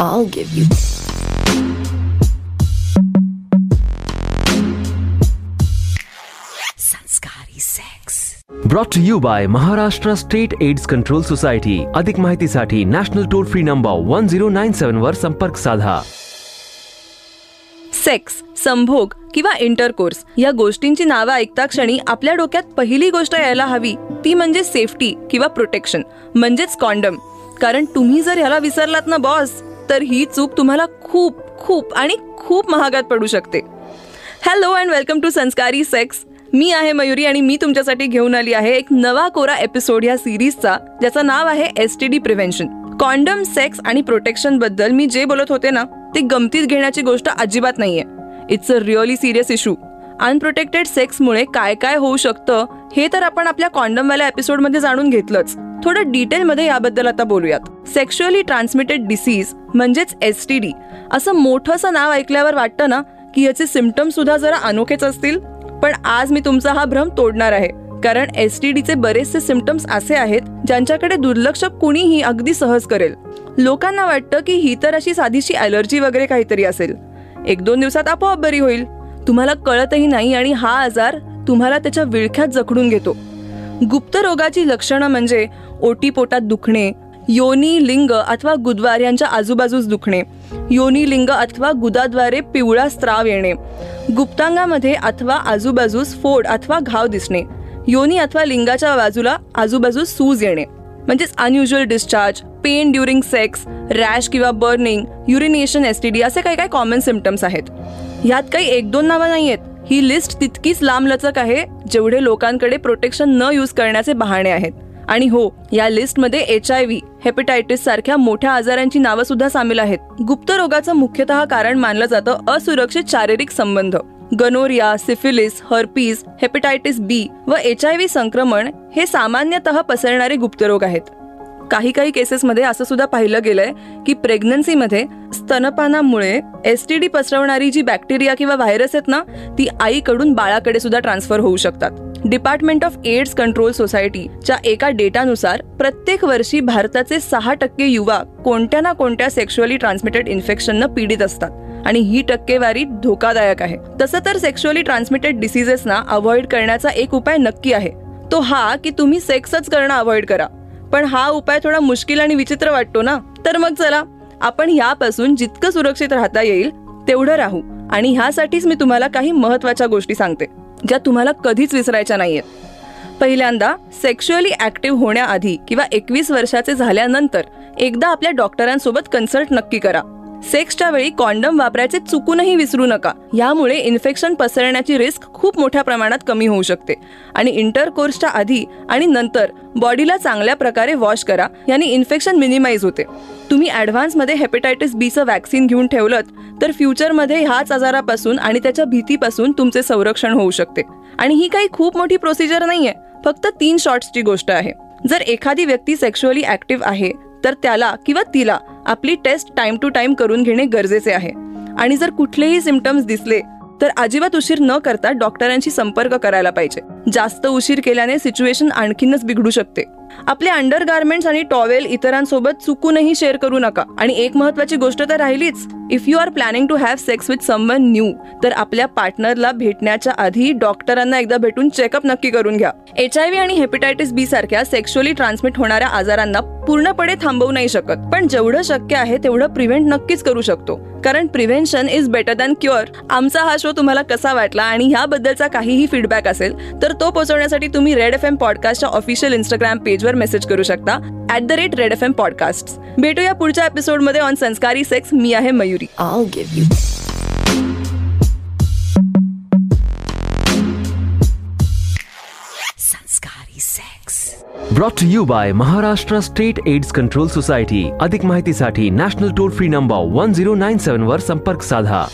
I'll give you. Sanskari sex. Brought to you by Maharashtra State AIDS Control Society. अधिक माहितीसाठी national toll free number one zero nine seven वर संपर्क साधा sex संभोग किंवा intercourse या गोष्टींची नावं ऐकता क्षणी आपल्या डोक्यात पहिली गोष्ट यायला हवी ती म्हणजे सेफ्टी किंवा प्रोटेक्शन म्हणजेच कॉन्डम कारण तुम्ही जर ह्याला विसरलात ना बॉस तर ही चूक तुम्हाला खूप खूप आणि खूप महागात पडू शकते. Hello and welcome to Sanskari sex मी आहे मयुरी आणि मी तुमच्यासाठी घेऊन आली आहे एक नवा कोरा एपिसोड या सिरीजचा ज्याचं नाव आहे S T D prevention condom sex आणि प्रोटेक्शनबद्दल मी जे बोलत होते ना ते गमतीत घेण्याची गोष्ट अजिबात नाहीये. It's a really serious issue unprotected सेक्समुळे काय काय होऊ शकतं हे तर आपण आपल्या कॉन्डमवाल्या एपिसोडमध्ये जाणून घेतलंच. थोडं डिटेलमध्ये याबद्दल आता बोलूयात. सेक्शुअली ट्रान्समिटेड डिसीज म्हणजेच एस टी डी असं मोठंसं नाव ऐकल्यावर वाटतं ना की याचे सिमटम सुद्धा जरा अनोखेच असतील? पण आज मी तुमचा हा भ्रम तोडणार आहे. कारण एस टी डीचे बरेचसे सिमटम्स असे आहेत ज्यांच्याकडे दुर्लक्ष कुणीही अगदी सहज करेल. लोकांना वाटतं की ही तर अशी साधीशी अलर्जी वगैरे काहीतरी असेल. एक दोन दिवसात आपोआप बरी होईल. तुम्हाला कळतही नाही आणि हा आजार तुम्हाला त्याच्या विळख्यात जखडून घेतो. गुप्त रोगाची लक्षणं म्हणजे ओटीपोटात दुखणे योनी लिंग अथवा गुदवार यांच्या आजूबाजूस दुखणे योनी लिंग अथवा गुदाद्वारे पिवळा स्त्राव येणे गुप्तांगामध्ये अथवा आजूबाजूस फोड अथवा घाव दिसणे योनी अथवा लिंगाच्या बाजूला आजूबाजूस सूज येणे म्हणजेच unusual discharge pain during sex rash किंवा बर्निंग युरिनेशन एसटीडी असे काही काही कॉमन सिमटम्स आहेत. ह्यात काही एक दोन नावं नाही आहेत ही लिस्ट तितकीच लांबलचक आहे जेवढे लोकांकडे प्रोटेक्शन न यूज करण्याचे बहाणे आहेत. आणि हो या लिस्टमध्ये एच आय व्ही हेपेटायटिस सारख्या मोठ्या आजारांची नावं सुद्धा सामील आहेत. गुप्त रोगाचं मुख्यतः कारण मानलं जातं असुरक्षित शारीरिक संबंध. Gonorrhoea syphilis herpes hepatitis B व एच आय व्ही संक्रमण हे सामान्यतः पसरणारे गुप्तरोग आहेत. काही काही केसेसमध्ये असं सुद्धा पाहिलं गेलंय की प्रेग्नन्सीमध्ये स्तनपानामुळे एस टी डी पसरवणारी जी बॅक्टेरिया किंवा व्हायरस आहेत ना ती आईकडून बाळाकडे सुद्धा ट्रान्सफर होऊ शकतात. डिपार्टमेंट ऑफ एड्स कंट्रोल सोसायटीच्या एका डेटानुसार प्रत्येक वर्षी भारताचे सहा टक्के युवा कोणत्या ना कोणत्या सेक्शुअली ट्रान्समिटेड इन्फेक्शननं पीडित असतात. आणि ही टक्केवारी धोकादायक आहे. तसं तर सेक्शुअली ट्रान्समिटेड डिसीजेसना अवॉइड करण्याचा एक उपाय नक्की आहे. तो हा की तुम्ही सेक्सच करणं अवॉइड करा. पण हा उपाय थोडा मुश्किल आणि विचित्र वाटतो ना? तर मग चला आपण ह्यापासून जितकं सुरक्षित राहता येईल तेवढं राहू. आणि ह्यासाठीच मी तुम्हाला काही महत्त्वाच्या गोष्टी सांगते ज्या तुम्हाला कधीच विसरायच्या नाहीयेत. पहिल्यांदा सेक्शुअली ऍक्टिव्ह होण्याआधी किंवा एकवीस वर्षाचे झाल्यानंतर एकदा आपल्या डॉक्टरांसोबत कन्सल्ट नक्की करा. सेक्सच्या वेळी कॉन्डम वापरायचे चुकूनही विसरू नका. यामुळे इन्फेक्शन पसरण्याची रिस्क खूप मोठ्या प्रमाणात कमी होऊ शकते. आणि इंटरकोर्सच्या आधी आणि नंतर बॉडीला चांगल्या प्रकारे वॉश करा. याने इन्फेक्शन मिनिमाइज होते. तुम्ही ॲडव्हान्समध्ये हेपेटायटिस बीचं वॅक्सिन घेऊन ठेवलं तर फ्युचरमध्ये ह्याच आजारापासून आणि त्याच्या भीतीपासून तुमचे संरक्षण होऊ शकते. आणि ही काही खूप मोठी प्रोसिजर नाही आहे फक्त तीन शॉर्ट्सची गोष्ट आहे. जर एखादी व्यक्ती सेक्शुअली ऍक्टिव्ह आहे तर त्याला किंवा तिला आपली टेस्ट टाइम टू टाइम करून घेणे गरजेचे आहे. आणि जर कुठलेही सिमटम्स दिसले तर अजिबात उशीर न करता डॉक्टरांशी संपर्क करायला पाहिजे. जास्त उशीर केल्याने सिच्युएशन आणखीनच बिघडू शकते. आपले अंडर गार्मेंट्स आणि टॉवेल इतरांसोबत चुकूनही शेअर करू नका. आणि एक महत्वाची गोष्ट तर राहिलीच. If you are planning to have sex with someone new तर आपल्या पार्टनरला भेटण्याच्या आधी डॉक्टरांना एकदा भेटून चेकअप नक्की करून घ्या. एच आय व्ही आणि हेपेटायटिस बी सारख्या सेक्शुअली ट्रान्समिट होणाऱ्या आजारांना पूर्णपणे थांबवू नाही शकत. पण जेवढं शक्य आहे तेवढं प्रिव्हेंट नक्कीच करू शकतो. कारण prevention is better than cure आमचा हा शो तुम्हाला कसा वाटला आणि ह्याबद्दलचा काहीही फीडबॅक असेल तर तो पोहोचवण्यासाठी तुम्ही रेड एफ एम पॉडकास्टच्या ऑफिशियल इंस्टाग्राम पेजवर मेसेज करू शकता. At the rate Red F M podcast भेटूया पुढच्या एपिसोडमध्ये ऑन संस्कारी सेक्स मी आहे Mayuri. Brought to you by Maharashtra State AIDS Control Society अधिक माहितीसाठी national toll free number one zero nine seven वर संपर्क साधा